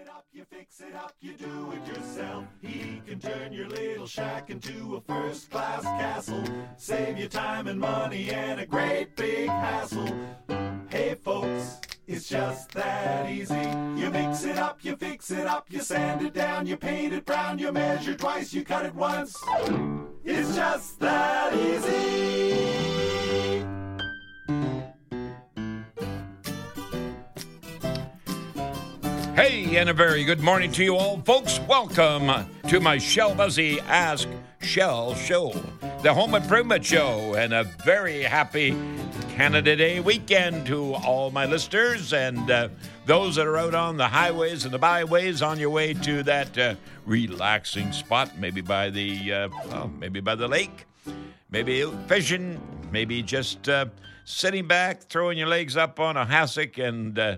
it up, you fix it up, you do it yourself. He can turn your little shack into a first class castle. Save you time and money and a great big hassle. Hey folks, it's just that easy. You mix it up, you fix it up, you sand it down, you paint it brown, you measure twice, you cut it once. It's just that easy. Hey, and a very good morning to you all, folks. Welcome to my Shell Busey Ask Shell Show, the home improvement show, and a very happy Canada Day weekend to all my listeners and uh, those that are out on the highways and the byways on your way to that uh, relaxing spot, maybe by the uh, well, maybe by the lake, maybe fishing, maybe just uh, sitting back, throwing your legs up on a hassock and uh,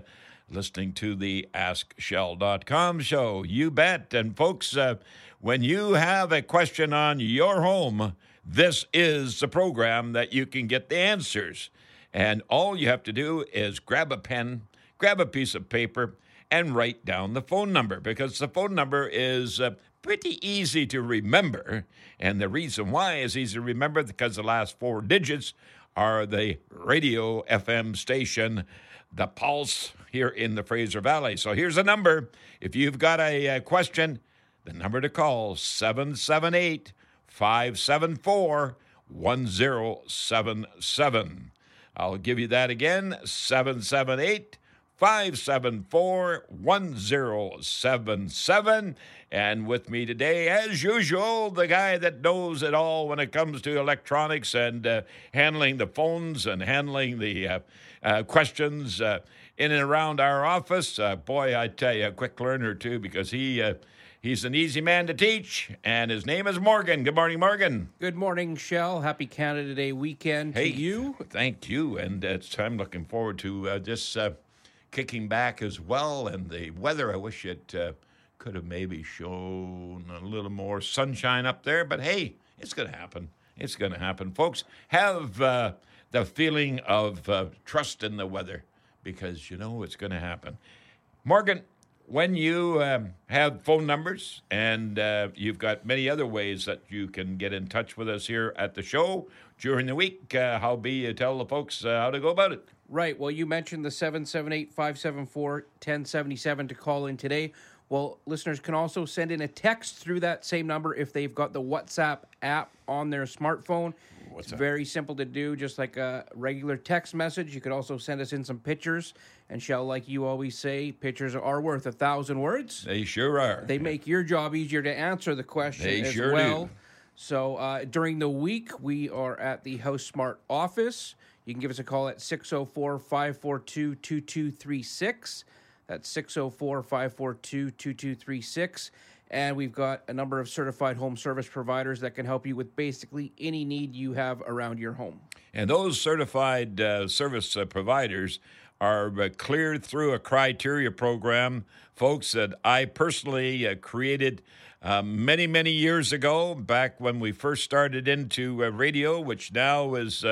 listening to the AskShell.com show. You bet. And folks, uh, when you have a question on your home, this is the program that you can get the answers. And all you have to do is grab a pen, grab a piece of paper, and write down the phone number because the phone number is uh, pretty easy to remember. And the reason why is easy to remember because the last four digits are the radio FM station, The Pulse, here in the Fraser Valley. So here's a number. If you've got a, uh question, the number to call 778 574 1077. I'll give you that again 778 574 1077. And with me today, as usual, the guy that knows it all when it comes to electronics and uh, handling the phones and handling the uh, uh, questions uh, in and around our office. Uh, boy, I tell you, a quick learner too, because he. Uh, He's an easy man to teach, and his name is Morgan. Good morning, Morgan. Good morning, Shell. Happy Canada Day weekend Hey, to you. Thank you, and I'm looking forward to uh, just uh, kicking back as well. And the weather, I wish it uh, could have maybe shown a little more sunshine up there, but hey, it's going to happen. It's going to happen, folks. Have uh, the feeling of uh, trust in the weather because you know it's going to happen. Morgan, when you um, have phone numbers and uh, you've got many other ways that you can get in touch with us here at the show during the week, uh, how be you tell the folks uh, how to go about it? Right. Well, you mentioned the 778 574 1077 to call in today. Well, listeners can also send in a text through that same number if they've got the WhatsApp app on their smartphone. It's very simple to do, just like a regular text message. You could also send us in some pictures. And Shell, like you always say, pictures are worth a thousand words. They sure are. They make your job easier to answer the question They as sure well. do. So uh, during the week, we are at the House Smart office. You can give us a call at 604 542 2236. That's 604 542 2236. And we've got a number of certified home service providers that can help you with basically any need you have around your home. And those certified uh, service uh, providers are uh, cleared through a criteria program, folks, that I personally uh, created uh, many, many years ago, back when we first started into uh, radio, which now is.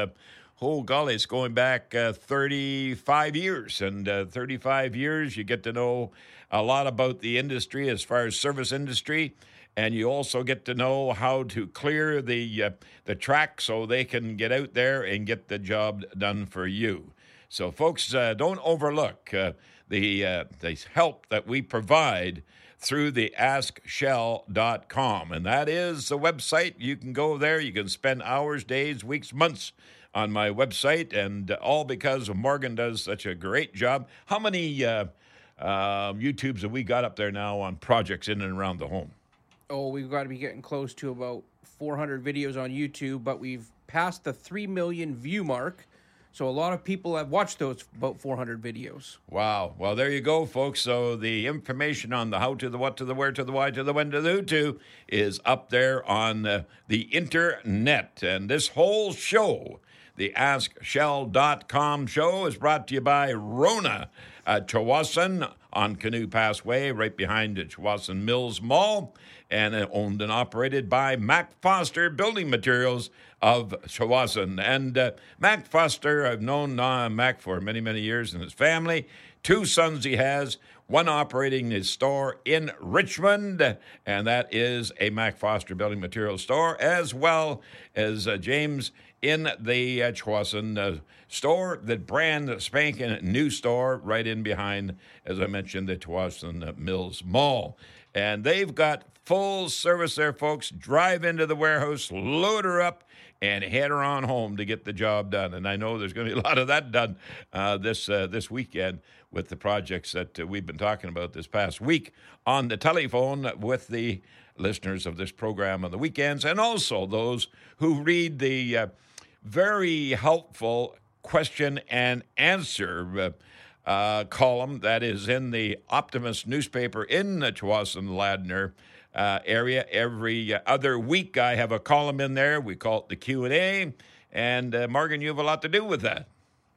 Oh, golly, it's going back uh, 35 years. And uh, 35 years, you get to know a lot about the industry as far as service industry. And you also get to know how to clear the, uh, the track so they can get out there and get the job done for you. So, folks, uh, don't overlook uh, the, uh, the help that we provide through the askshell.com. And that is the website. You can go there. You can spend hours, days, weeks, months on my website, and all because Morgan does such a great job. How many uh, uh, YouTubes have we got up there now on projects in and around the home? Oh, we've got to be getting close to about 400 videos on YouTube, but we've passed the 3 million view mark. So a lot of people have watched those about 400 videos. Wow. Well, there you go, folks. So the information on the how to, the what to, the where to, the why to, the when to, the who to is up there on uh, the internet. And this whole show, the AskShell.com show, is brought to you by Rona Tsawwassen on Canoe Pass Way, right behind the Tsawwassen Mills Mall, and owned and operated by Mac Foster Building Materials of Tsawwassen. And uh, Mac Foster, I've known uh, Mac for many, many years and his family. Two sons he has. one operating his store in Richmond, and that is a Mac Foster building materials store, as well as uh, James in the uh, uh, store, the brand spanking new store right in behind, as I mentioned, the Tsawwassen Mills Mall. And they've got full service there, folks. Drive into the warehouse, load her up, and head her on home to get the job done. And I know there's going to be a lot of that done uh, this uh, this weekend with the projects that uh, we've been talking about this past week on the telephone with the listeners of this program on the weekends, and also those who read the uh, very helpful question and answer. Uh, column that is in the Optimist newspaper in the Tsawwassen Ladner uh, area. Every other week, I have a column in there. We call it the Q and A. And uh, Morgan, you have a lot to do with that.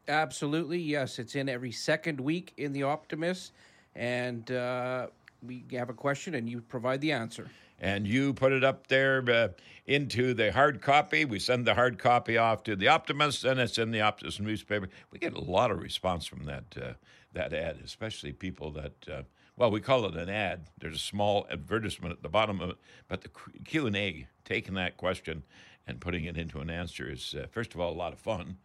Absolutely, yes. It's in every second week in the Optimist, and uh, we have a question, and you provide the answer. And you put it up there uh, into the hard copy. We send the hard copy off to the Optimist, and it's in the Optimist newspaper. We get a lot of response from that uh, that ad, especially people that uh, well, we call it an ad. There's a small advertisement at the bottom of it, but the Q and A, taking that question and putting it into an answer, is uh, first of all a lot of fun,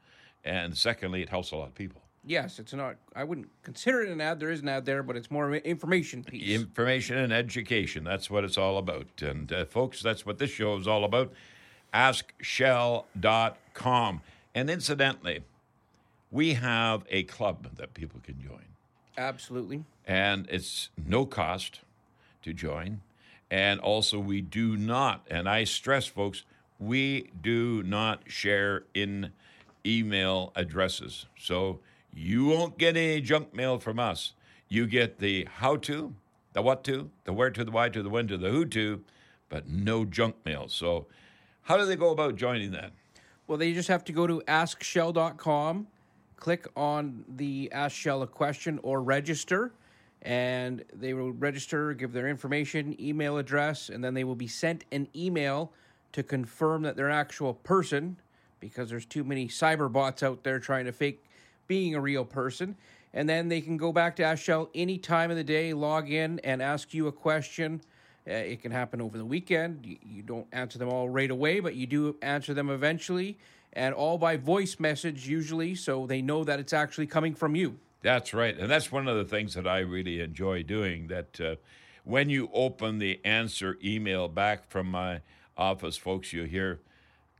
and secondly, it helps a lot of people. Yes, it's not. I wouldn't consider it an ad. There is an ad there, but it's more of an information piece. Information and education. That's what it's all about. And uh, folks, that's what this show is all about. AskShell.com. And incidentally, we have a club that people can join. Absolutely. And it's no cost to join. And also, we do not, and I stress, folks, we do not share in email addresses. So you won't get any junk mail from us. You get the how to, the what to, the where to, the why to, the when to, the who to, but no junk mail. So, how do they go about joining that? Well, they just have to go to askshell.com, click on the Ask Shell a question or register, and they will register, give their information, email address, and then they will be sent an email to confirm that they're an actual person because there's too many cyber bots out there trying to fake being a real person. And then they can go back to Ask Shell any time of the day, log in, and ask you a question. Uh, it can happen over the weekend. You, you, don't answer them all right away, but you do answer them eventually, and all by voice message usually, so they know that it's actually coming from you. That's right. And that's one of the things that I really enjoy doing. That uh, when you open the answer email back from my office, folks, you hear,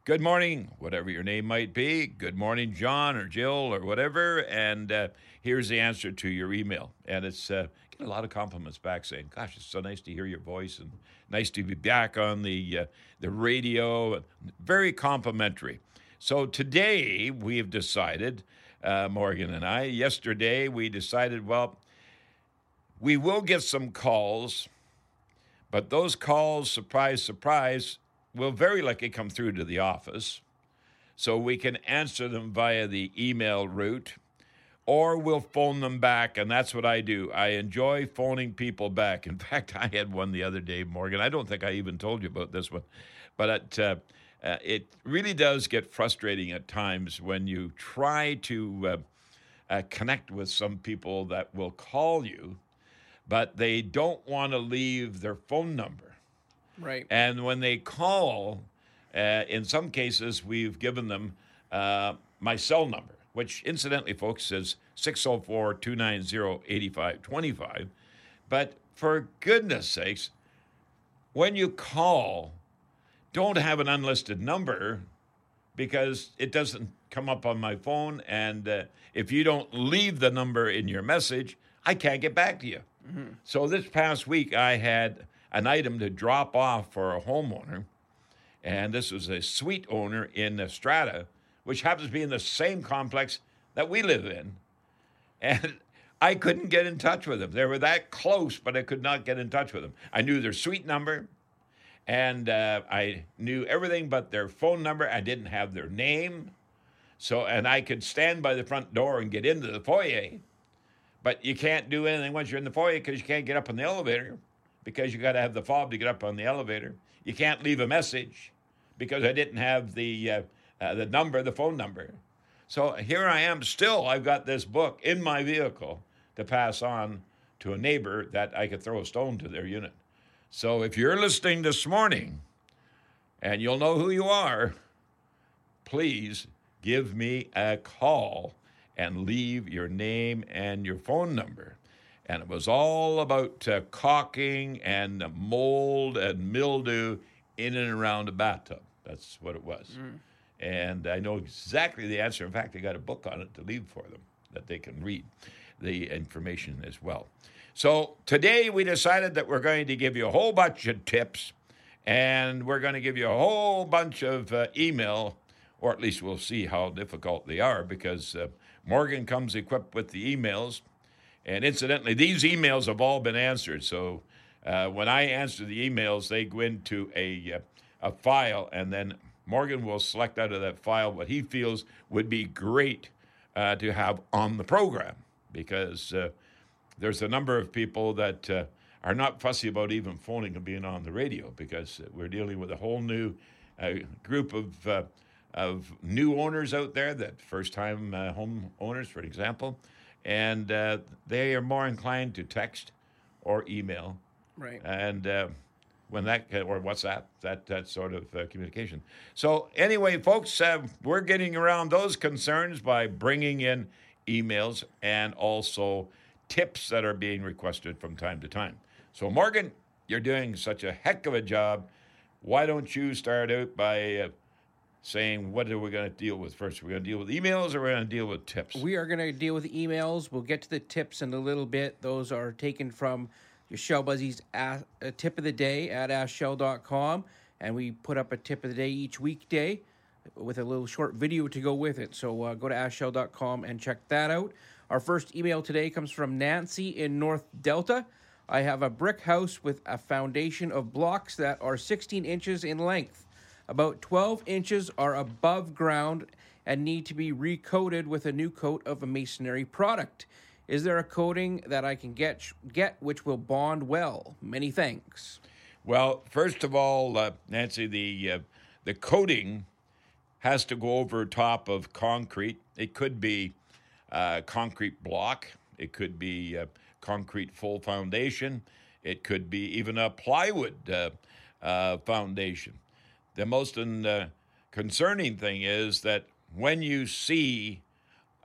Good morning, whatever your name might be. Good morning, John or Jill or whatever. And uh, here's the answer to your email. And it's uh, get a lot of compliments back saying, "Gosh, it's so nice to hear your voice and nice to be back on the uh, the radio." Very complimentary. So today we have decided, uh, Morgan and I. Yesterday we decided, well, we will get some calls, but those calls, surprise, surprise will very likely come through to the office. So we can answer them via the email route or we'll phone them back. And that's what I do. I enjoy phoning people back. In fact, I had one the other day, Morgan. I don't think I even told you about this one, but it, uh, uh, it really does get frustrating at times when you try to uh, uh connect with some people that will call you, but they don't want to leave their phone number. Right. And when they call, uh, in some cases, we've given them uh, my cell number, which incidentally, folks, is 604 290 8525. But for goodness sakes, when you call, don't have an unlisted number because it doesn't come up on my phone. And uh, if you don't leave the number in your message, I can't get back to you. Mm-hmm. So this past week, I had an item to drop off for a homeowner. And this was a suite owner in the Strata, which happens to be in the same complex that we live in. And I couldn't get in touch with them. They were that close, but I could not get in touch with them. I knew their suite number, and uh, I knew everything but their phone number. I didn't have their name. So, and I could stand by the front door and get into the foyer, but you can't do anything once you're in the foyer because you can't get up on the elevator because you got to have the fob to get up on the elevator. You can't leave a message because I didn't have the uh, uh, the number, the phone number. So here I am still. I've got this book in my vehicle to pass on to a neighbor that I could throw a stone to their unit. So if you're listening this morning, and you'll know who you are, please give me a call and leave your name and your phone number. And it was all about uh, caulking and mold and mildew in and around a bathtub. That's what it was. And I know exactly the answer. In fact, I got a book on it to leave for them that they can read the information as well. So today we decided that we're going to give you a whole bunch of tips and we're going to give you a whole bunch of uh, email, or at least we'll see how difficult they are because uh, Morgan comes equipped with the emails. And incidentally, these emails have all been answered. So uh, when I answer the emails, they go into a, uh, a file, and then Morgan will select out of that file what he feels would be great uh, to have on the program because uh, there's a number of people that uh, are not fussy about even phoning and being on the radio because we're dealing with a whole new uh, group of, of new owners out there that first time home owners, for example, and uh, they are more inclined to text or email. Right. And uh, when that, or WhatsApp, that, that sort of uh, communication. So, anyway, folks, uh, we're getting around those concerns by bringing in emails and also tips that are being requested from time to time. So, Morgan, you're doing such a heck of a job. Why don't you start out by uh, saying what are we going to deal with first? We're going to deal with emails or we're going to deal with tips? We are going to deal with emails. We'll get to the tips in a little bit. Those are taken from your Shell Busey's a- uh, tip of the day at askshell.com. And we put up a tip of the day each weekday with a little short video to go with it. So uh, go to askshell.com and check that out. Our first email today comes from Nancy in North Delta. I have a brick house with a foundation of blocks that are 16 inches in length. About 12 inches are above ground and need to be recoated with a new coat of a masonry product. Is there a coating that I can get get which will bond well? Many thanks. Well, first of all, uh, Nancy, the uh, the coating has to go over top of concrete. It could be uh, concrete block. It could be uh, concrete full foundation. It could be even a plywood uh, uh, foundation. The most uh, concerning thing is that when you see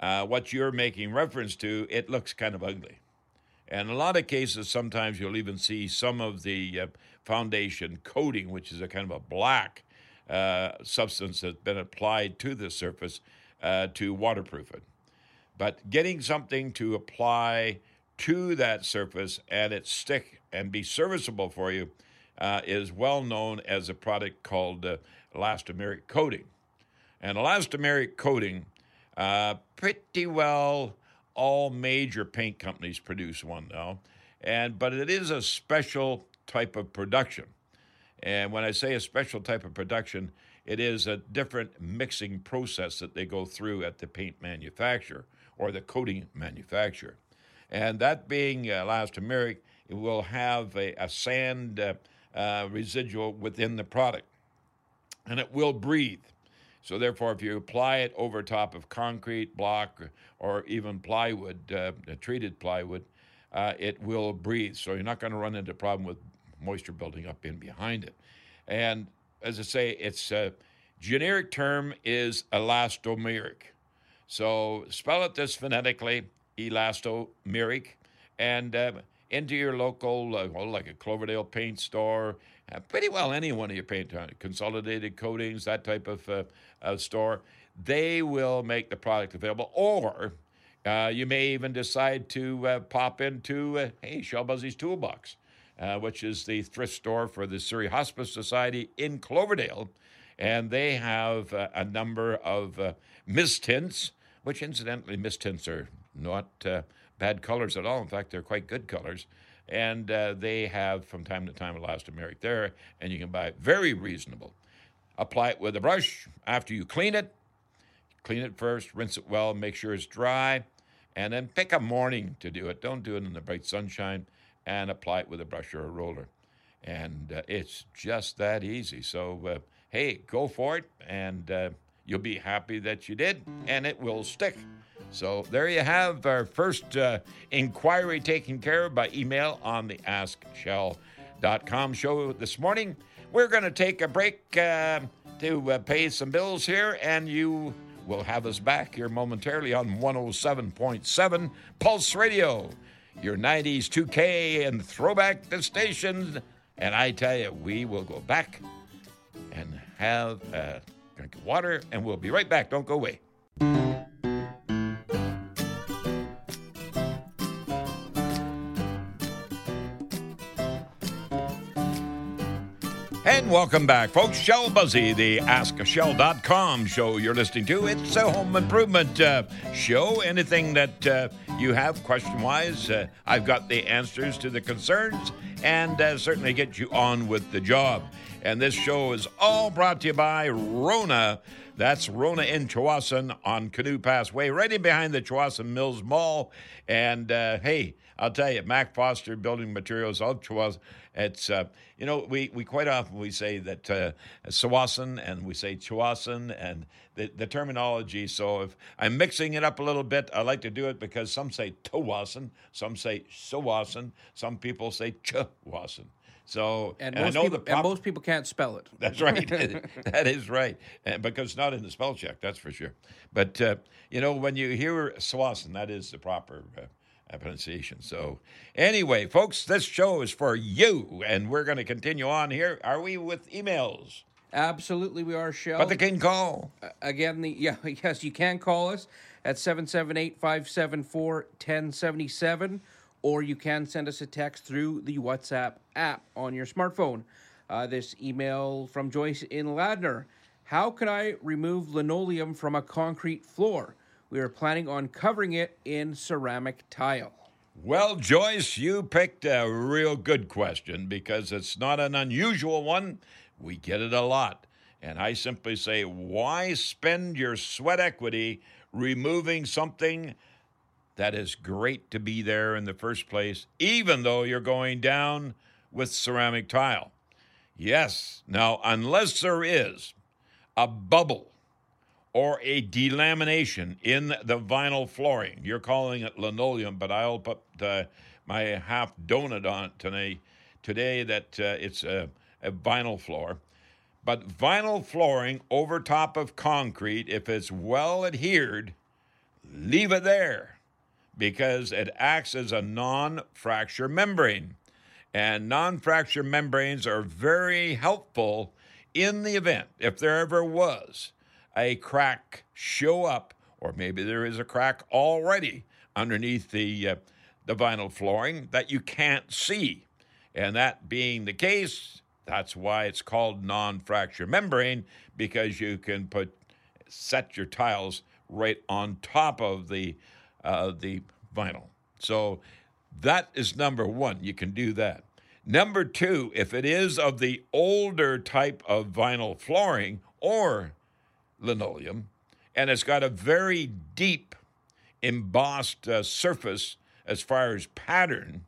uh, what you're making reference to, it looks kind of ugly. And in a lot of cases, sometimes you'll even see some of the uh, foundation coating, which is a kind of a black uh, substance that's been applied to the surface uh, to waterproof it. But getting something to apply to that surface and it stick and be serviceable for you uh, is well known as a product called uh, elastomeric coating. And elastomeric coating, uh, pretty well all major paint companies produce one now, and but it is a special type of production. And when I say a special type of production, it is a different mixing process that they go through at the paint manufacturer or the coating manufacturer. And that being elastomeric, it will have a, a sand uh, uh, residual within the product and it will breathe. So, therefore, if you apply it over top of concrete block or, even plywood, uh, treated plywood, uh, it will breathe. So, you're not going to run into a problem with moisture building up in behind it. And as I say, its uh, generic term is elastomeric. So, spell it this phonetically elastomeric. And uh, into your local, uh, well, like a Cloverdale paint store, uh, pretty well any one of your paint, uh, consolidated coatings, that type of uh, store, they will make the product available. Or uh, you may even decide to uh, pop into, hey, Shell Busey's Toolbox, which is the thrift store for the Surrey Hospice Society in Cloverdale. And they have a number of mist tints, which incidentally, mist tints are not bad colors at all. In fact, they're quite good colors. And uh, they have from time to time elastomeric there, and you can buy it very reasonable. Apply it with a brush after you clean it. Clean it first, rinse it well, make sure it's dry, and then pick a morning to do it. Don't do it in the bright sunshine, and apply it with a brush or a roller. And uh, it's just that easy. So, uh, hey, go for it, and uh, you'll be happy that you did, and it will stick. So there you have our first uh, inquiry taken care of by email on the AskShell.com show this morning. We're going to take a break uh, to uh, pay some bills here, and you will have us back here momentarily on 107.7 Pulse Radio, your 90s 2K and throwback the station. And I tell you, we will go back and have a drink of water, and we'll be right back. Don't go away. And welcome back, folks. Shell Busey, the AskShell.com show you're listening to. It's a home improvement uh, show. Anything that uh, you have question wise, uh, I've got the answers to the concerns and uh, certainly get you on with the job. And this show is all brought to you by Rona. That's Rona in Tsawwassen on Canoe Pass Way, right in behind the Tsawwassen Mills Mall. And uh, hey, I'll tell you, Mac Foster Building Materials of Tsawwassen. It's uh, you know we, we quite often we say that uh, and we say Tsawwassen and the, the terminology. So if I'm mixing it up a little bit, I like to do it because some say Tawassen, some say Sawassen, some people say Chawassen. So And, and I most know people, the prop- and most people can't spell it. that's right. that is right. And because it's not in the spell check, that's for sure. But, uh, you know, when you hear Swanson, that is the proper uh, pronunciation. So, anyway, folks, this show is for you, and we're going to continue on here. Are we with emails? Absolutely, we are Shell. But they can call. Again, the yeah, yes, you can call us at 778-574-1077 or you can send us a text through the WhatsApp app on your smartphone. Uh, this email from Joyce in Ladner. How can I remove linoleum from a concrete floor? We are planning on covering it in ceramic tile. Well, Joyce, you picked a real good question because it's not an unusual one. We get it a lot. And I simply say, why spend your sweat equity removing something that is great to be there in the first place, even though you're going down with ceramic tile? Yes. Now, unless there is a bubble or a delamination in the vinyl flooring. You're calling it linoleum, but I'll put uh, my half donut on it today, today that uh, it's a, a vinyl floor. But vinyl flooring over top of concrete, if it's well adhered, leave it there because it acts as a non fracture membrane. And non fracture membranes are very helpful in the event, if there ever was, a crack show up, or maybe there is a crack already underneath the, uh, the vinyl flooring that you can't see. And that being the case, that's why it's called non fracture membrane, because you can put set your tiles right on top of the, uh, the vinyl. So that is number one. You can do that. Number two, if it is of the older type of vinyl flooring or linoleum, and it's got a very deep embossed uh, surface as far as pattern,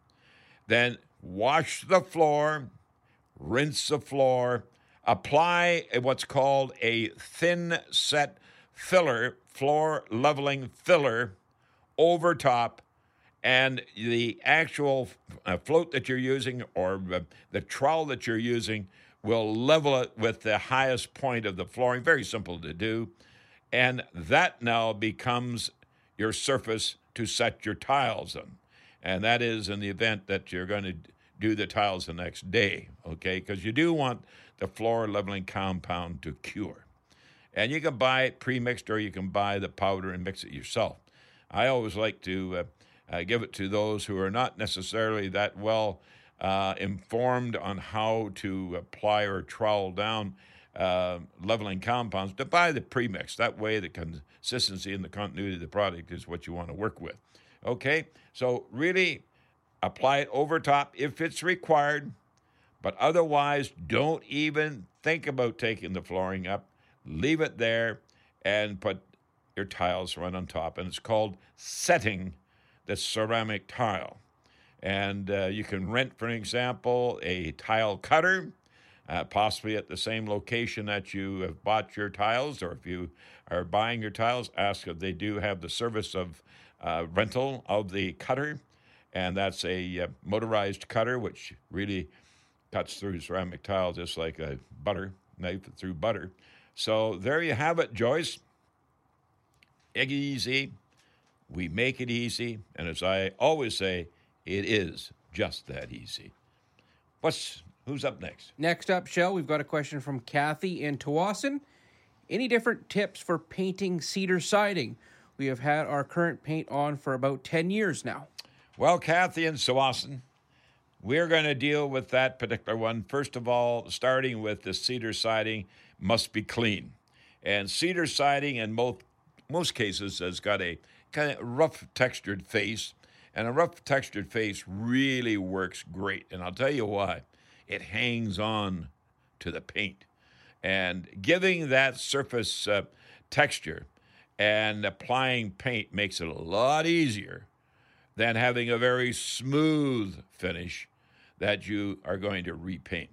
then wash the floor, rinse the floor, apply what's called a thin set filler, floor leveling filler over top and the actual uh, float that you're using or uh, the trowel that you're using will level it with the highest point of the flooring. Very simple to do. And that now becomes your surface to set your tiles on. And that is in the event that you're going to do the tiles the next day, okay? Because you do want the floor leveling compound to cure. And you can buy it pre-mixed or you can buy the powder and mix it yourself. I always like to uh, uh, give it to those who are not necessarily that well uh, informed on how to apply or trowel down uh, leveling compounds to buy the premix. That way, the consistency and the continuity of the product is what you want to work with. Okay, so really apply it over top if it's required, but otherwise, don't even think about taking the flooring up. Leave it there and put tiles right on top. And it's called setting the ceramic tile. And uh, you can rent, for example, a tile cutter. uh, possibly at the same location that you have bought your tiles, or if you are buying your tiles, ask if they do have the service of uh, rental of the cutter. And that's a uh, motorized cutter, which really cuts through ceramic tile just like a butter knife through butter. So there you have it, Joyce. Easy. We make it easy. And as I always say, it is just that easy. What's who's up next? Next up, Shell, we've got a question from Kathy in Tawasin. Any different tips for painting cedar siding? We have had our current paint on for about 10 years now. Well, Kathy and Sawasan, we're going to deal with that particular one. First of all, starting with the cedar siding must be clean. And cedar siding in most, most cases has got a kind of rough textured face. And a rough textured face really works great. And I'll tell you why. It hangs on to the paint. And giving that surface uh, texture and applying paint makes it a lot easier than having a very smooth finish that you are going to repaint.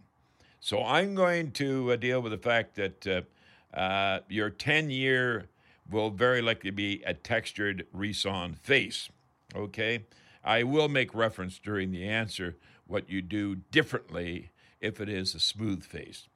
So I'm going to uh, deal with the fact that uh, uh, your 10 year will very likely be a textured resawn face. Okay? I will make reference during the answer what you do differently if it is a smooth face.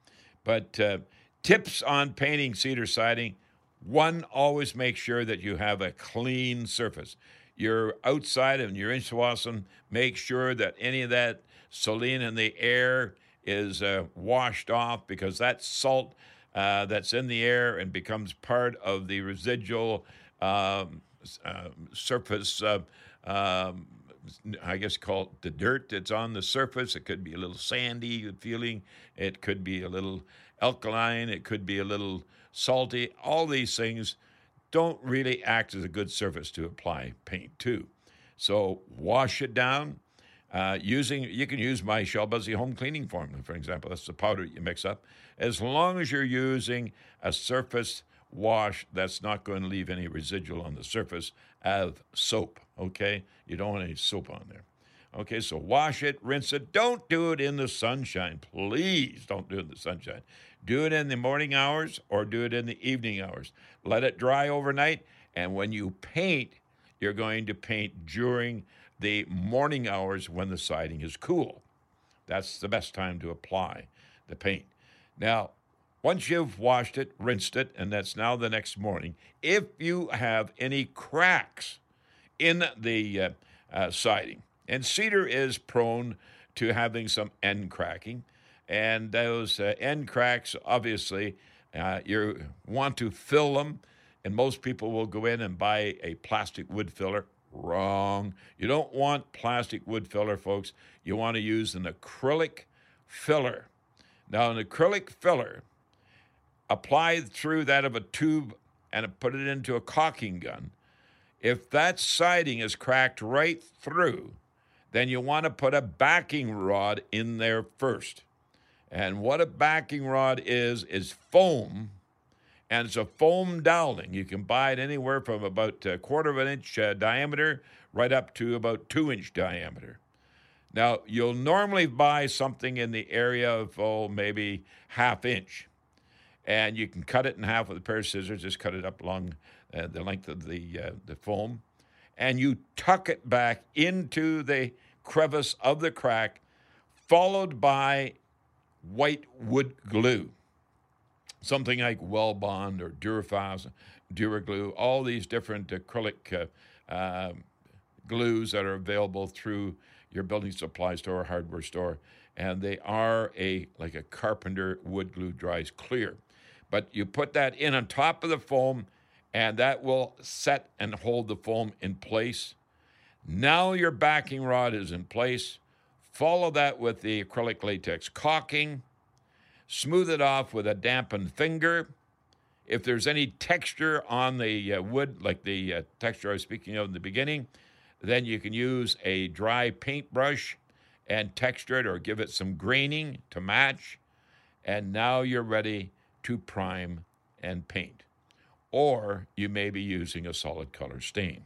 But uh, tips on painting cedar siding one, always make sure that you have a clean surface. You're outside and you're in Tsawwassen, make sure that any of that saline in the air is uh, washed off because that salt uh, that's in the air and becomes part of the residual um, uh, surface. Uh, um, I guess called the dirt that's on the surface. It could be a little sandy feeling. It could be a little alkaline. It could be a little salty. All these things don't really act as a good surface to apply paint to. So wash it down. Uh, using you can use my Shell Busey home cleaning formula, for example. That's the powder you mix up. As long as you're using a surface wash that's not going to leave any residual on the surface of soap. Okay, you don't want any soap on there. Okay, so wash it, rinse it. Don't do it in the sunshine. Please don't do it in the sunshine. Do it in the morning hours or do it in the evening hours. Let it dry overnight. And when you paint, you're going to paint during the morning hours when the siding is cool. That's the best time to apply the paint. Now, once you've washed it, rinsed it, and that's now the next morning, if you have any cracks in the uh, uh, siding, and cedar is prone to having some end cracking, and those uh, end cracks, obviously, uh, you want to fill them, and most people will go in and buy a plastic wood filler. Wrong. You don't want plastic wood filler, folks. You want to use an acrylic filler. Now, an acrylic filler applied through that of a tube and put it into a caulking gun. If that siding is cracked right through, then you want to put a backing rod in there first. And what a backing rod is, is foam, and it's a foam dowling. You can buy it anywhere from about a quarter of an inch uh, diameter right up to about two inch diameter. Now, you'll normally buy something in the area of, oh, maybe half inch and you can cut it in half with a pair of scissors. Just cut it up along uh, the length of the uh, the foam, and you tuck it back into the crevice of the crack, followed by white wood glue, something like Weldbond or Durafast, Duraglue, all these different acrylic uh, uh, glues that are available through your building supply store or hardware store and they are a like a carpenter wood glue dries clear but you put that in on top of the foam, and that will set and hold the foam in place. Now your backing rod is in place. Follow that with the acrylic latex caulking. Smooth it off with a dampened finger. If there's any texture on the uh, wood, like the uh, texture I was speaking of in the beginning, then you can use a dry paintbrush and texture it or give it some graining to match. And now you're ready to prime and paint. Or you may be using a solid color stain.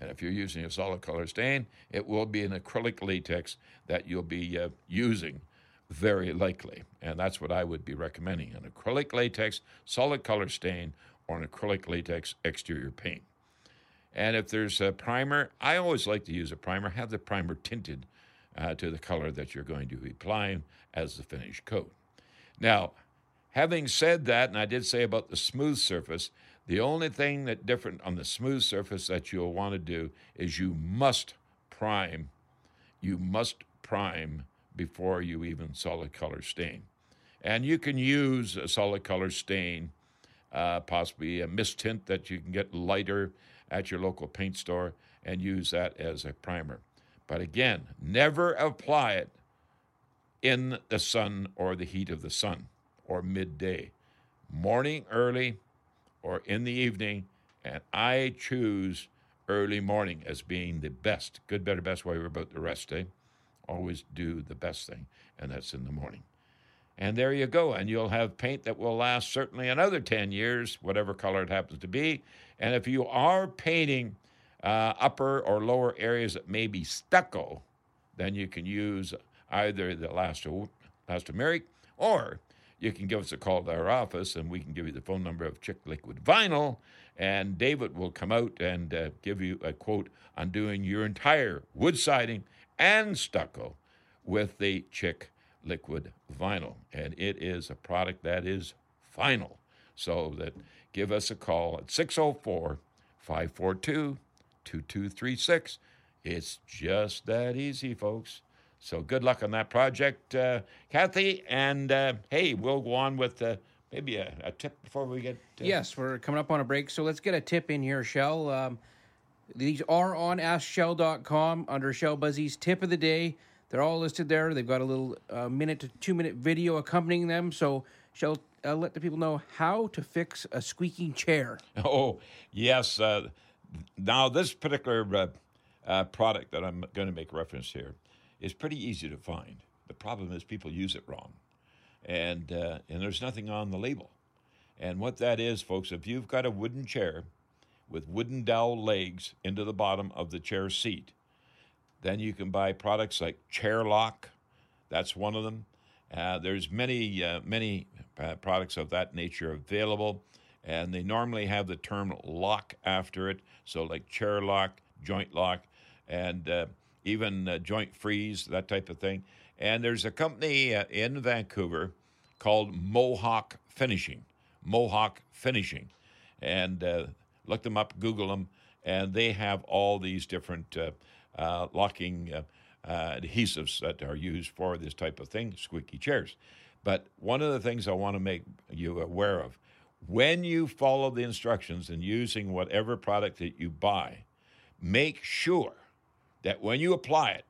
And if you're using a solid color stain, it will be an acrylic latex that you'll be uh, using very likely. And that's what I would be recommending an acrylic latex solid color stain or an acrylic latex exterior paint. And if there's a primer, I always like to use a primer, have the primer tinted uh, to the color that you're going to be applying as the finished coat. Now, having said that, and I did say about the smooth surface, the only thing that different on the smooth surface that you'll want to do is you must prime. You must prime before you even solid color stain. And you can use a solid color stain, uh, possibly a mist tint that you can get lighter at your local paint store and use that as a primer. But again, never apply it in the sun or the heat of the sun or midday. Morning early or in the evening, and I choose early morning as being the best. Good, better, best, way about the rest, eh? Always do the best thing, and that's in the morning. And there you go. And you'll have paint that will last certainly another 10 years, whatever color it happens to be. And if you are painting uh, upper or lower areas that may be stucco, then you can use either the last elastomeric or you can give us a call to our office and we can give you the phone number of Chick Liquid Vinyl. And David will come out and uh, give you a quote on doing your entire wood siding and stucco with the Chick Liquid Vinyl. And it is a product that is final. So that give us a call at 604 542 2236. It's just that easy, folks. So good luck on that project, uh, Kathy. And uh, hey, we'll go on with uh, maybe a, a, tip before we get. Yes, we're coming up on a break, so let's get a tip in here, Shell. Um, these are on AskShell.com under Shell Busey's tip of the day. They're all listed there. They've got a little uh, minute to two minute video accompanying them. So, Shell, uh, let the people know how to fix a squeaking chair. Oh, yes. Uh, now, this particular uh, uh, product that I'm going to make reference here is pretty easy to find. The problem is people use it wrong, and uh, and there's nothing on the label. And what that is, folks, if you've got a wooden chair with wooden dowel legs into the bottom of the chair seat, then you can buy products like Chair Lock. That's one of them. Uh, there's many uh, many uh, products of that nature available, and they normally have the term lock after it. So like chair lock, joint lock, and uh, even uh, joint freeze, that type of thing. And there's a company uh, in Vancouver called Mohawk Finishing. Mohawk Finishing, and look them up, Google them, and they have all these different uh, uh, locking uh, uh, adhesives that are used for this type of thing, squeaky chairs. But one of the things I want to make you aware of when you follow the instructions and using whatever product that you buy, make sure that when you apply it,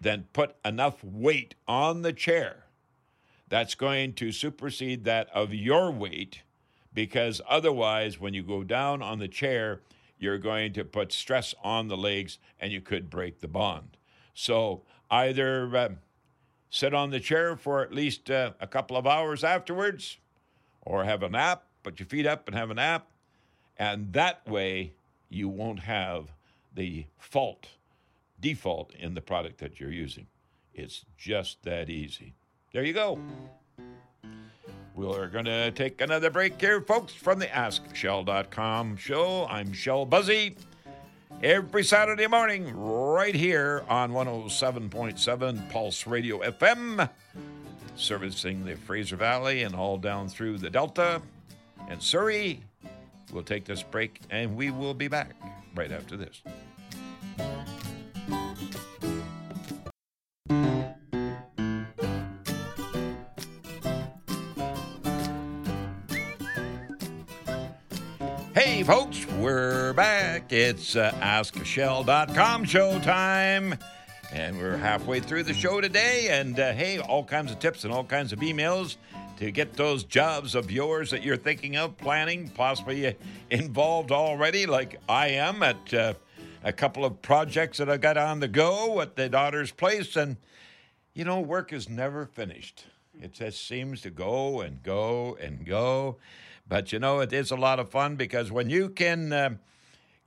then put enough weight on the chair that's going to supersede that of your weight because otherwise, when you go down on the chair, you're going to put stress on the legs and you could break the bond. So either uh, sit on the chair for at least uh, a couple of hours afterwards or have a nap, put your feet up and have a nap. And that way, you won't have the fault, default in the product that you're using. It's just that easy. There you go. We're going to take another break here, folks, from the AskShell.com show. I'm Shell Busey. Every Saturday morning, right here on 107.7 Pulse Radio FM, servicing the Fraser Valley and all down through the Delta and Surrey. We'll take this break and we will be back right after this. It's uh, AskShell.com showtime. And we're halfway through the show today. And uh, hey, all kinds of tips and all kinds of emails to get those jobs of yours that you're thinking of, planning, possibly involved already, like I am at uh, a couple of projects that I got on the go at the daughter's place. And, you know, work is never finished. It just seems to go and go and go. But, you know, it is a lot of fun because when you can uh,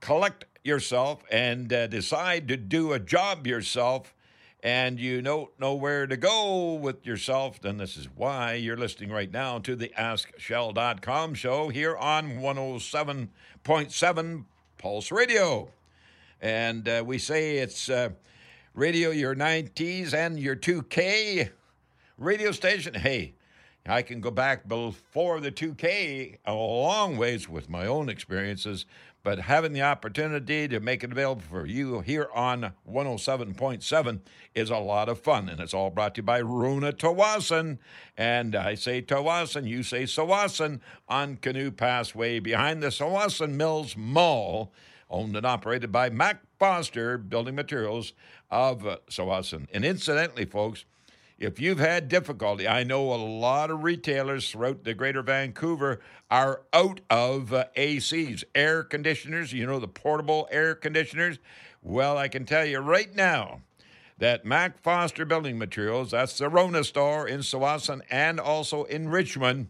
collect yourself and uh, decide to do a job yourself, and you don't know where to go with yourself, then this is why you're listening right now to the AskShell.com show here on 107.7 Pulse Radio. And uh, we say it's uh, radio your 90s and your 2K radio station. Hey, I can go back before the 2K a long ways with my own experiences, but having the opportunity to make it available for you here on 107.7 is a lot of fun. And it's all brought to you by Rona Tawasin. And I say Tawasin, you say Sawasan on Canoe Pass Way behind the Tsawwassen Mills Mall, owned and operated by Mac Foster Building Materials of Tsawwassen. And incidentally, folks, if you've had difficulty, I know a lot of retailers throughout the greater Vancouver are out of uh, ACs, air conditioners, you know, the portable air conditioners. Well, I can tell you right now that Mac Foster Building Materials, that's the Rona store in Tsawwassen and also in Richmond,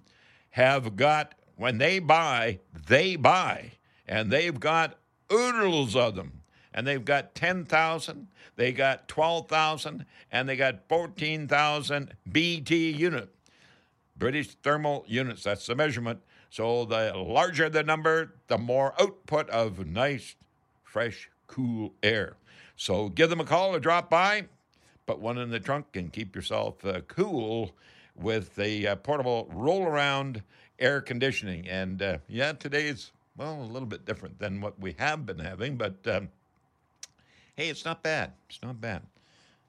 have got, when they buy, they buy. And they've got oodles of them. And they've got 10,000, they got 12,000, and they got 14,000 BT unit. British thermal units, that's the measurement. So the larger the number, the more output of nice, fresh, cool air. So give them a call or drop by, put one in the trunk, and keep yourself uh, cool with the uh, portable roll around air conditioning. And uh, yeah, today's, well, a little bit different than what we have been having, but um, hey, it's not bad. It's not bad.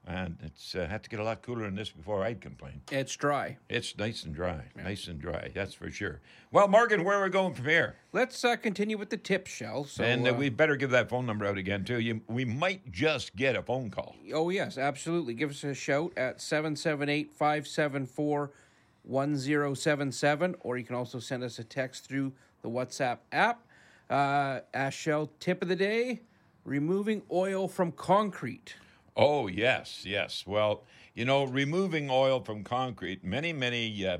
And it's uh, had to get a lot cooler than this before I'd complain. It's dry. It's nice and dry, nice and dry. That's for sure. Well, Morgan, where are we going from here? Let's uh, continue with the tip shell. So, and uh, uh, we better give that phone number out again too. You, we might just get a phone call. Oh, yes, absolutely. Give us a shout at 778 574 1077, or you can also send us a text through the WhatsApp app. Uh, Ask Shell tip of the day removing oil from concrete. Oh yes, yes. Well, you know, removing oil from concrete. Many, many uh,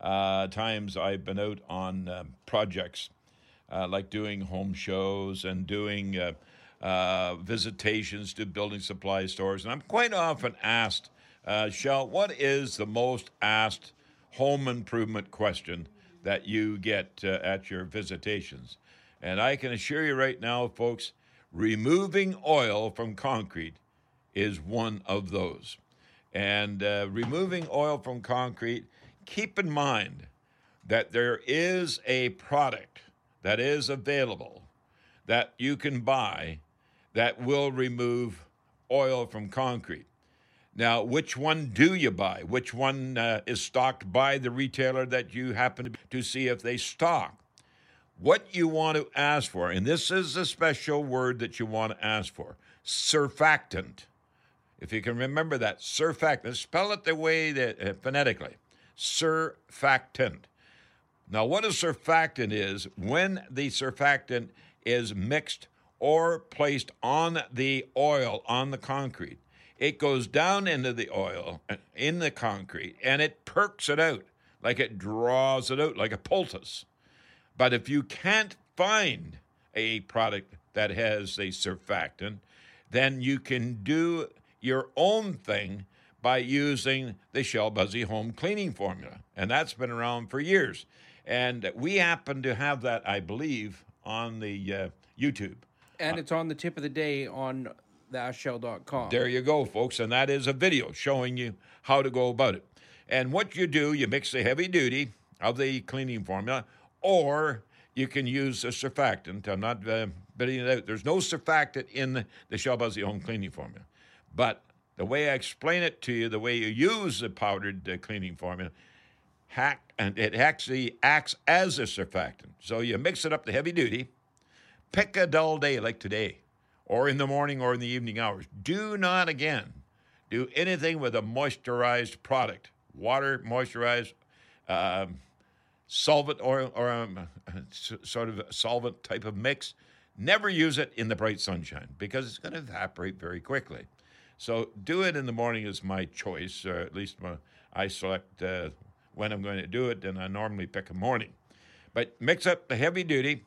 uh, times I've been out on um, projects uh, like doing home shows and doing uh, uh, visitations to building supply stores, and I'm quite often asked, uh, "Shell, what is the most asked home improvement question that you get at your visitations?" And I can assure you right now, folks, removing oil from concrete is one of those. And uh, removing oil from concrete, keep in mind that there is a product that is available that you can buy that will remove oil from concrete. Now, which one do you buy? Which one uh, is stocked by the retailer that you happen to see if they stock? What you want to ask for, and this is a special word that you want to ask for surfactant. If you can remember that, surfactant, spell it the way that uh, phonetically surfactant. Now, what a surfactant is, when the surfactant is mixed or placed on the oil, on the concrete, it goes down into the oil, uh, in the concrete, and it perks it out, like it draws it out, like a poultice. But if you can't find a product that has a surfactant, then you can do your own thing by using the Shell Busey home cleaning formula. And that's been around for years. And we happen to have that, I believe, on the uh, YouTube. And it's on the tip of the day on the AskShell.com. There you go, folks. And that is a video showing you how to go about it. And what you do, you mix the heavy duty of the cleaning formula, or you can use a surfactant. I'm not uh, bidding it out. There's no surfactant in the Busey home cleaning formula. But the way I explain it to you, the way you use the powdered uh, cleaning formula, hack and it actually acts as a surfactant. So you mix it up to heavy duty. Pick a dull day like today, or in the morning or in the evening hours. Do not again do anything with a moisturized product, water moisturized, um, solvent or or um, sort of solvent type of mix. Never use it in the bright sunshine because it's going to evaporate very quickly. So do it in the morning is my choice, or at least my, I select uh, when I'm going to do it, and I normally pick a morning. But mix up the heavy duty,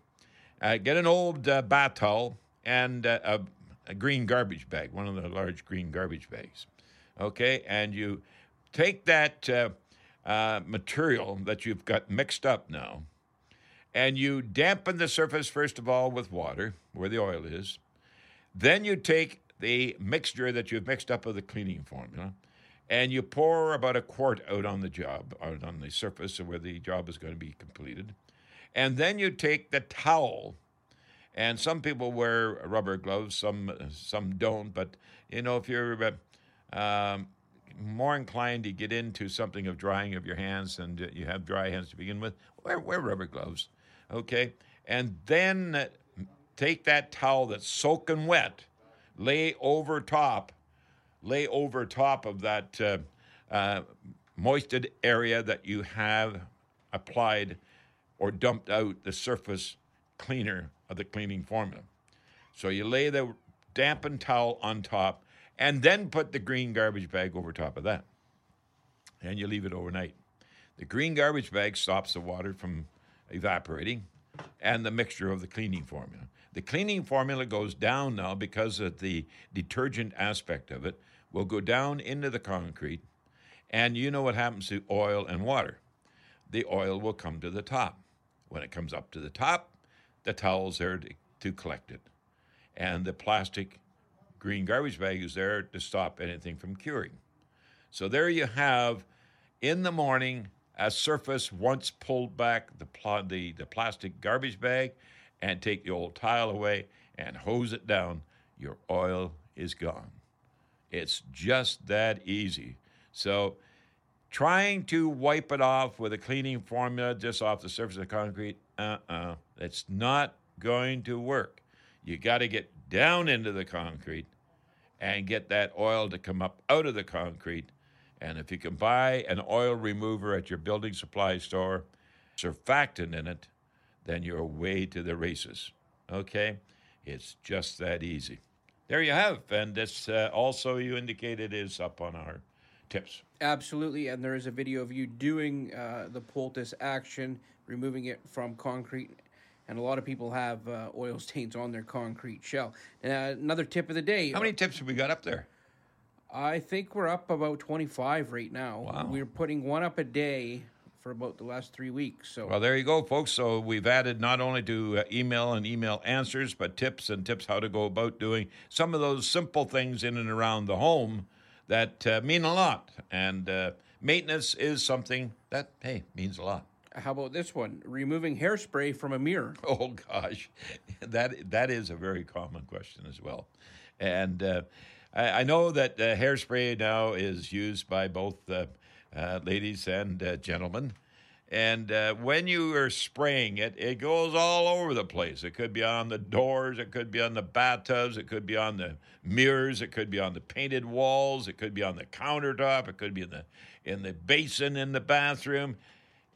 uh, get an old uh, bath towel and uh, a, a, green garbage bag, one of the large green garbage bags. Okay, and you take that uh, material that you've got mixed up now, and you dampen the surface first of all with water where the oil is. Then you take the mixture that you've mixed up with the cleaning formula, and you pour about a quart out on the job, out on the surface where the job is going to be completed. And then you take the towel, and some people wear rubber gloves, some some don't. But you know, if you're um, more inclined to get into something of drying of your hands, and you have dry hands to begin with, wear, wear rubber gloves, okay? And then take that towel that's soaking wet, lay over top, lay over top of that uh, uh, moisted area that you have applied or dumped out the surface cleaner of the cleaning formula. So you lay the dampened towel on top and then put the green garbage bag over top of that. And you leave it overnight. The green garbage bag stops the water from evaporating and the mixture of the cleaning formula. The cleaning formula goes down now because of the detergent aspect of it, will go down into the concrete. And you know what happens to oil and water? The oil will come to the top. When it comes up to the top, the towel's there to, to collect it. And the plastic green garbage bag is there to stop anything from curing. So there you have, in the morning, a surface once pulled back the, pl- the, the plastic garbage bag and take the old tile away and hose it down, your oil is gone. It's just that easy. So, trying to wipe it off with a cleaning formula just off the surface of concrete, uh uh-uh, uh, not going to work. You got to get down into the concrete and get that oil to come up out of the concrete. And if you can buy an oil remover at your building supply store, surfactant in it, then you're way to the races. Okay? It's just that easy. There you have. And this uh, also, you indicated, is up on our tips. Absolutely. And there is a video of you doing uh, the poultice action, removing it from concrete. And a lot of people have uh, oil stains on their concrete shell. Uh, another tip of the day. How many tips have we got up there? I think we're up about 25 right now. Wow. We're putting one up a day for about the last three weeks. So well, there you go, folks. So we've added not only to uh, email and email answers, but tips and tips how to go about doing some of those simple things in and around the home that uh, mean a lot. And uh, maintenance is something that hey means a lot. How about this one? Removing hairspray from a mirror. Oh gosh, that that is a very common question as well, and. Uh, I, I know that uh, hairspray now is used by both uh, uh, ladies and uh, gentlemen. And uh, when you are spraying it, it goes all over the place. It could be on the doors, it could be on the bathtubs, it could be on the mirrors, it could be on the painted walls, it could be on the countertop, it could be in the in the basin in the bathroom.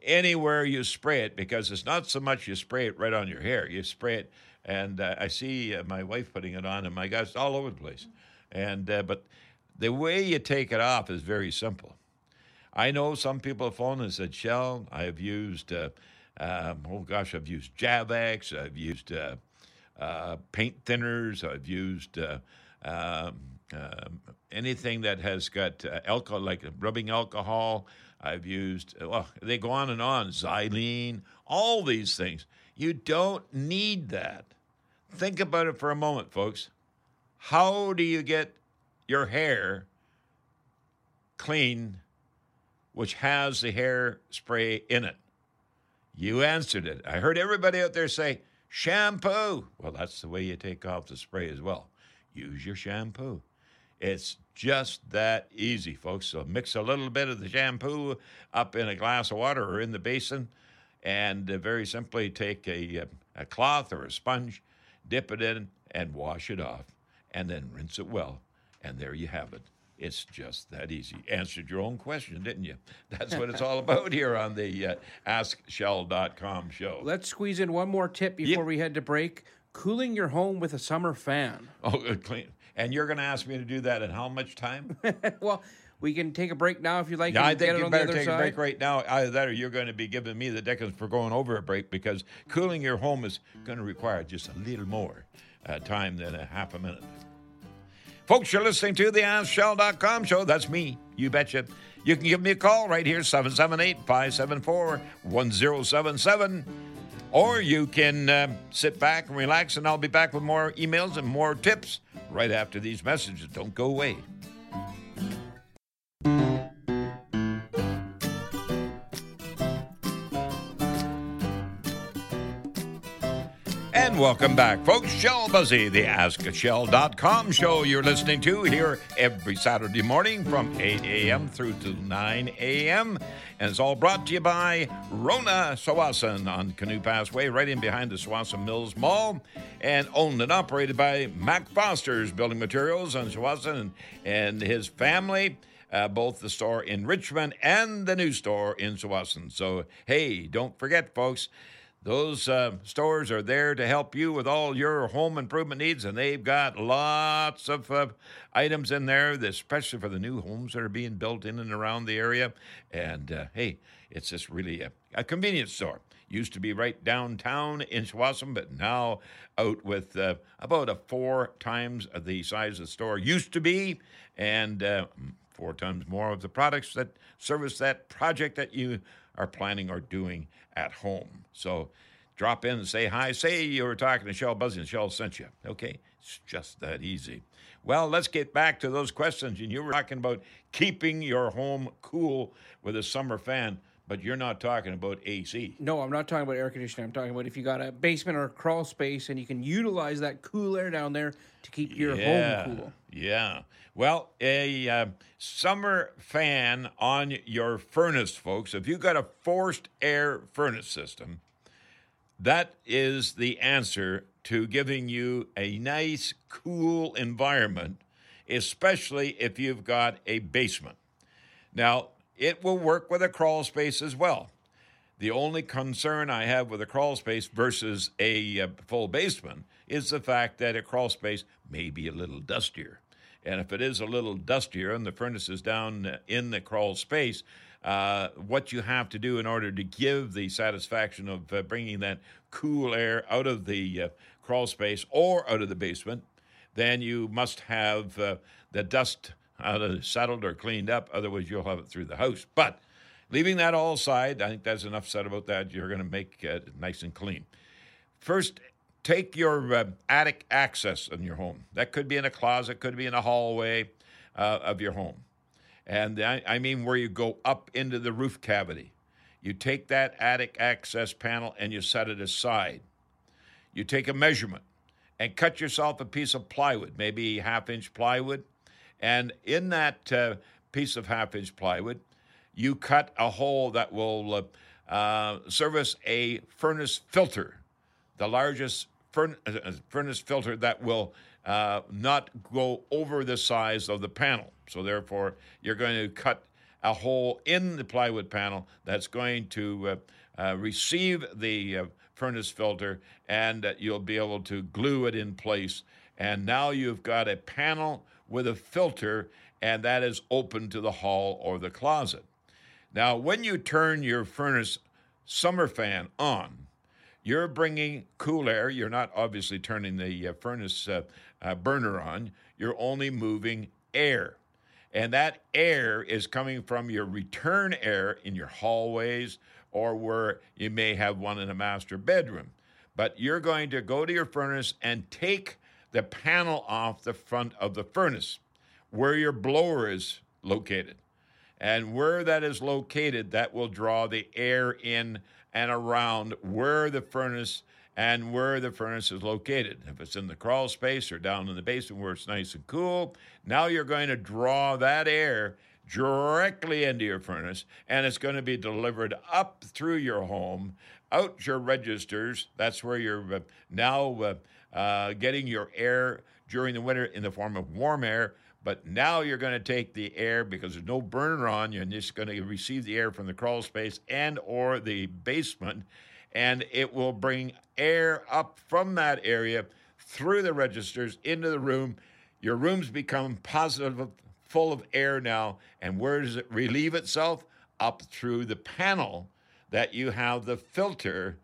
Anywhere you spray it, because it's not so much you spray it right on your hair. You spray it, and uh, I see uh, my wife putting it on, and my it's all over the place. And uh, but the way you take it off is very simple. I know some people have phoned and said, Shell, I have used, uh, um, oh gosh, I've used Javex, I've used uh, uh, paint thinners, I've used um, um, anything that has got alcohol, like rubbing alcohol. I've used, well, they go on and on, xylene, all these things. You don't need that. Think about it for a moment, folks. How do you get your hair clean which has the hair spray in it? You answered it. I heard everybody out there say, shampoo. Well, that's the way you take off the spray as well. Use your shampoo. It's just that easy, folks. So mix a little bit of the shampoo up in a glass of water or in the basin, and uh, very simply take a, uh, a cloth or a sponge, dip it in, and wash it off, and then rinse it well. And there you have it. It's just that easy. Answered your own question, didn't you? That's what it's all about here on the uh, AskShell.com show. Let's squeeze in one more tip before yep. we head to break. Cooling your home with a summer fan. Oh, clean. And you're going to ask me to do that in how much time? well, we can take a break now if you'd like. Yeah, I think you better take side. a break right now. Either that or you're going to be giving me the decades for going over a break because cooling your home is going to require just a little more uh, time than a half a minute. Folks, you're listening to the AskShell.com show. That's me, you betcha. You can give me a call right here, 778 574 1077. Or you can uh, sit back and relax, and I'll be back with more emails and more tips right after these messages. Don't go away. Welcome back, folks. Shell Busey, the AskShell.com show you're listening to here every Saturday morning from 8 a.m. through to 9 a.m. And it's all brought to you by Rona Tsawwassen on Canoe Pass Way, right in behind the Tsawwassen Mills Mall, and owned and operated by Mac Foster's Building Materials on Tsawwassen and, his family. Uh, both the store in Richmond and the new store in Tsawwassen. So, hey, don't forget, folks, those uh, stores are there to help you with all your home improvement needs, and they've got lots of uh, items in there, especially for the new homes that are being built in and around the area. And uh, hey, it's just really a, a, convenience store. Used to be right downtown in Tsawwassen, but now out with uh, about a four times the size of the store used to be, and uh, four times more of the products that service that project that you are planning or doing at home. So drop in and say hi. Say you were talking to Shell Busey and Shell sent you. Okay, it's just that easy. Well, let's get back to those questions. And you were talking about keeping your home cool with a summer fan, but you're not talking about AC. No, I'm not talking about air conditioning. I'm talking about if you got a basement or a crawl space and you can utilize that cool air down there to keep your yeah, home cool. Yeah. Well, a uh, summer fan on your furnace, folks, if you've got a forced air furnace system, that is the answer to giving you a nice, cool environment, especially if you've got a basement. Now, it will work with a crawl space as well. The only concern I have with a crawl space versus a uh, full basement is the fact that a crawl space may be a little dustier. And if it is a little dustier and the furnace is down in the crawl space, uh, what you have to do in order to give the satisfaction of uh, bringing that cool air out of the uh, crawl space or out of the basement, then you must have uh, the dust settled or cleaned up. Otherwise, you'll have it through the house. But leaving that all aside, I think that's enough said about that. You're going to make it nice and clean. First, take your uh, attic access in your home. That could be in a closet, could be in a hallway uh, of your home. And I, I mean where you go up into the roof cavity. You take that attic access panel and you set it aside. You take a measurement and cut yourself a piece of plywood, maybe half inch plywood. And in that uh, piece of half inch plywood, you cut a hole that will uh, uh, service a furnace filter, the largest uh, uh, furnace filter that will uh, not go over the size of the panel. So, therefore, you're going to cut a hole in the plywood panel that's going to uh, uh, receive the uh, furnace filter and you'll be able to glue it in place. And now you've got a panel with a filter, and that is open to the hall or the closet. Now, when you turn your furnace summer fan on, you're bringing cool air. You're not obviously turning the uh, furnace uh, uh, burner on. You're only moving air. And that air is coming from your return air in your hallways or where you may have one in a master bedroom. But you're going to go to your furnace and take the panel off the front of the furnace where your blower is located. And where that is located, that will draw the air in and around where the furnace and where the furnace is located. If it's in the crawl space or down in the basement where it's nice and cool, now you're going to draw that air directly into your furnace and it's going to be delivered up through your home, out your registers. That's where you're uh, now uh, uh, getting your air during the winter in the form of warm air but now you're going to take the air because there's no burner on. You're just going to receive the air from the crawl space and or the basement, and it will bring air up from that area through the registers into the room. Your rooms become positive, full of air now. And where does it relieve itself? Up through the panel that you have the filter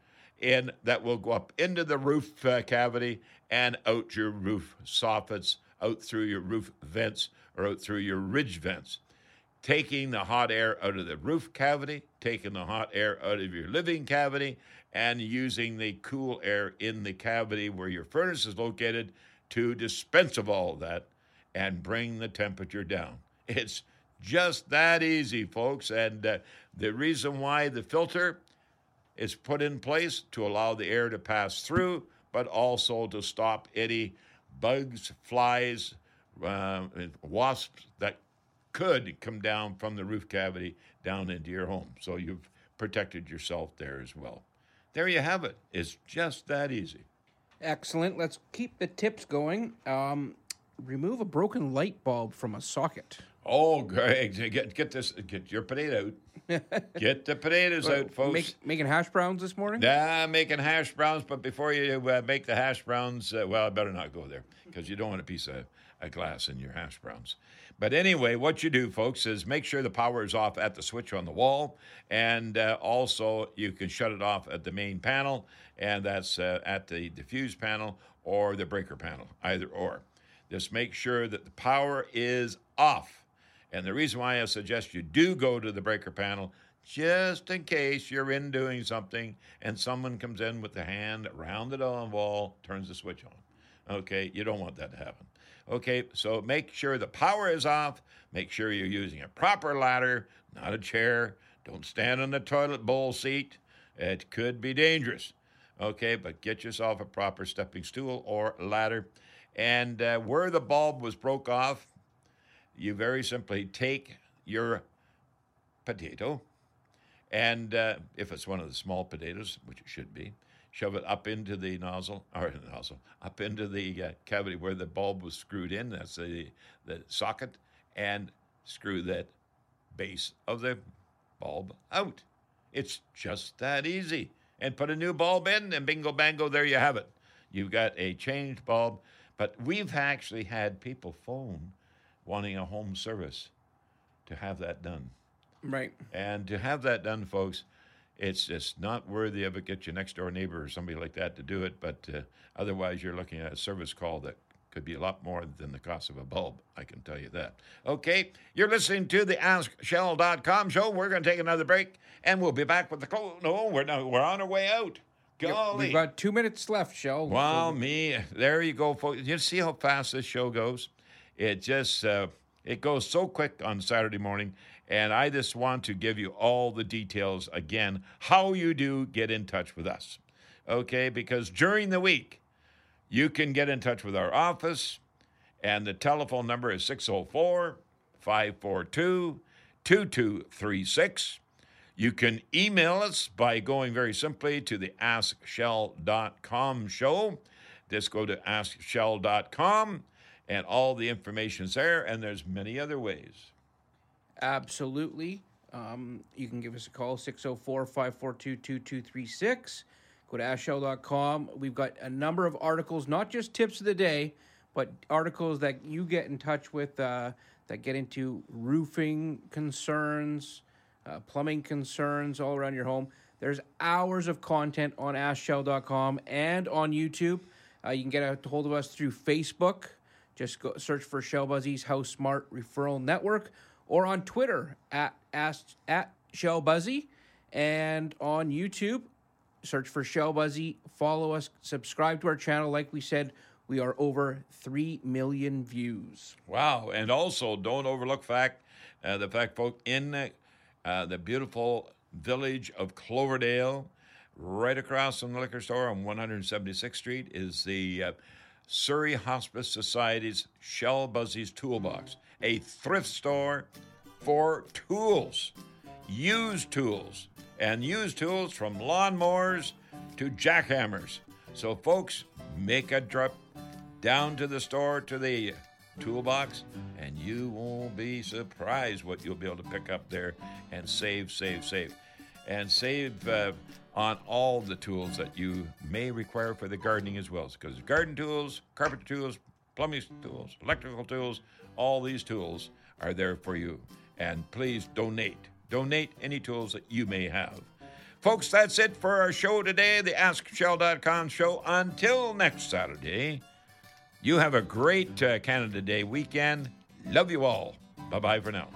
in that will go up into the roof uh, cavity and out your roof soffits out through your roof vents or out through your ridge vents. Taking the hot air out of the roof cavity, taking the hot air out of your living cavity, and using the cool air in the cavity where your furnace is located to dispense of all of that and bring the temperature down. It's just that easy, folks. And uh, the reason why the filter is put in place to allow the air to pass through, but also to stop any bugs, flies, uh, wasps that could come down from the roof cavity down into your home. So you've protected yourself there as well. There you have it. It's just that easy. Excellent. Let's keep the tips going. Um, remove a broken light bulb from a socket. Oh! Get get this. Get your potato out. get the potatoes out, folks. Make, making hash browns this morning? Yeah, making hash browns. But before you uh, make the hash browns, uh, well, I better not go there because you don't want a piece of, of glass in your hash browns. But anyway, what you do, folks, is make sure the power is off at the switch on the wall, and uh, also you can shut it off at the main panel, and that's uh, at the diffuse panel or the breaker panel, either or. Just make sure that the power is off. And the reason why I suggest you do go to the breaker panel, just in case you're in doing something and someone comes in with the hand around the wall, turns the switch on. Okay, you don't want that to happen. Okay, so make sure the power is off. Make sure you're using a proper ladder, not a chair. Don't stand on the toilet bowl seat. It could be dangerous. Okay, but get yourself a proper stepping stool or ladder. And uh, where the bulb was broke off, you very simply take your potato, and uh, if it's one of the small potatoes, which it should be, shove it up into the nozzle or nozzle up into the uh, cavity where the bulb was screwed in. That's the the socket, and screw that base of the bulb out. It's just that easy. And put a new bulb in, and bingo bango, there you have it. You've got a changed bulb. But we've actually had people phone wanting a home service to have that done. Right. And to have that done, folks, it's just not worthy of it. Get your next door neighbor or somebody like that to do it. But uh, otherwise, you're looking at a service call that could be a lot more than the cost of a bulb. I can tell you that. Okay, you're listening to the AskShell.com show. We're going to take another break, and we'll be back with the close. No, we're not. We're on our way out. Golly. We've got two minutes left, Shell. Wow, me. There you go, folks. You see how fast this show goes? It just uh, it goes so quick on Saturday morning, and I just want to give you all the details again how you do get in touch with us. Okay, because during the week you can get in touch with our office, and the telephone number is 604 542 2236. You can email us by going very simply to the AskShell.com show. Just go to AskShell.com and all the information's there, and there's many other ways. Absolutely. Um, you can give us a call, 604 542 2236. Go to AskShell.com. We've got a number of articles, not just tips of the day, but articles that you get in touch with uh, that get into roofing concerns, uh, plumbing concerns all around your home. There's hours of content on AskShell.com and on YouTube. Uh, you can get a hold of us through Facebook. Just go search for Shell HouseSmart Referral Network or on Twitter at, at, at Shell Busey and on YouTube. Search for Shell Busey, follow us, subscribe to our channel. Like we said, we are over 3 million views. Wow. And also, don't overlook fact uh, the fact, folks, in uh, the beautiful village of Cloverdale, right across from the liquor store on 176th Street, is the uh, Surrey Hospice Society's Shell Busey's Toolbox, a thrift store for tools, used tools, and used tools from lawnmowers to jackhammers. So, folks, make a trip down to the store to the toolbox, and you won't be surprised what you'll be able to pick up there and save, save, save. And save uh, on all the tools that you may require for the gardening as well. Because garden tools, carpenter tools, plumbing tools, electrical tools, all these tools are there for you. And please donate. Donate any tools that you may have. Folks, that's it for our show today, the AskShell.com show. Until next Saturday, You have a great uh, Canada Day weekend. Love you all. Bye bye for now.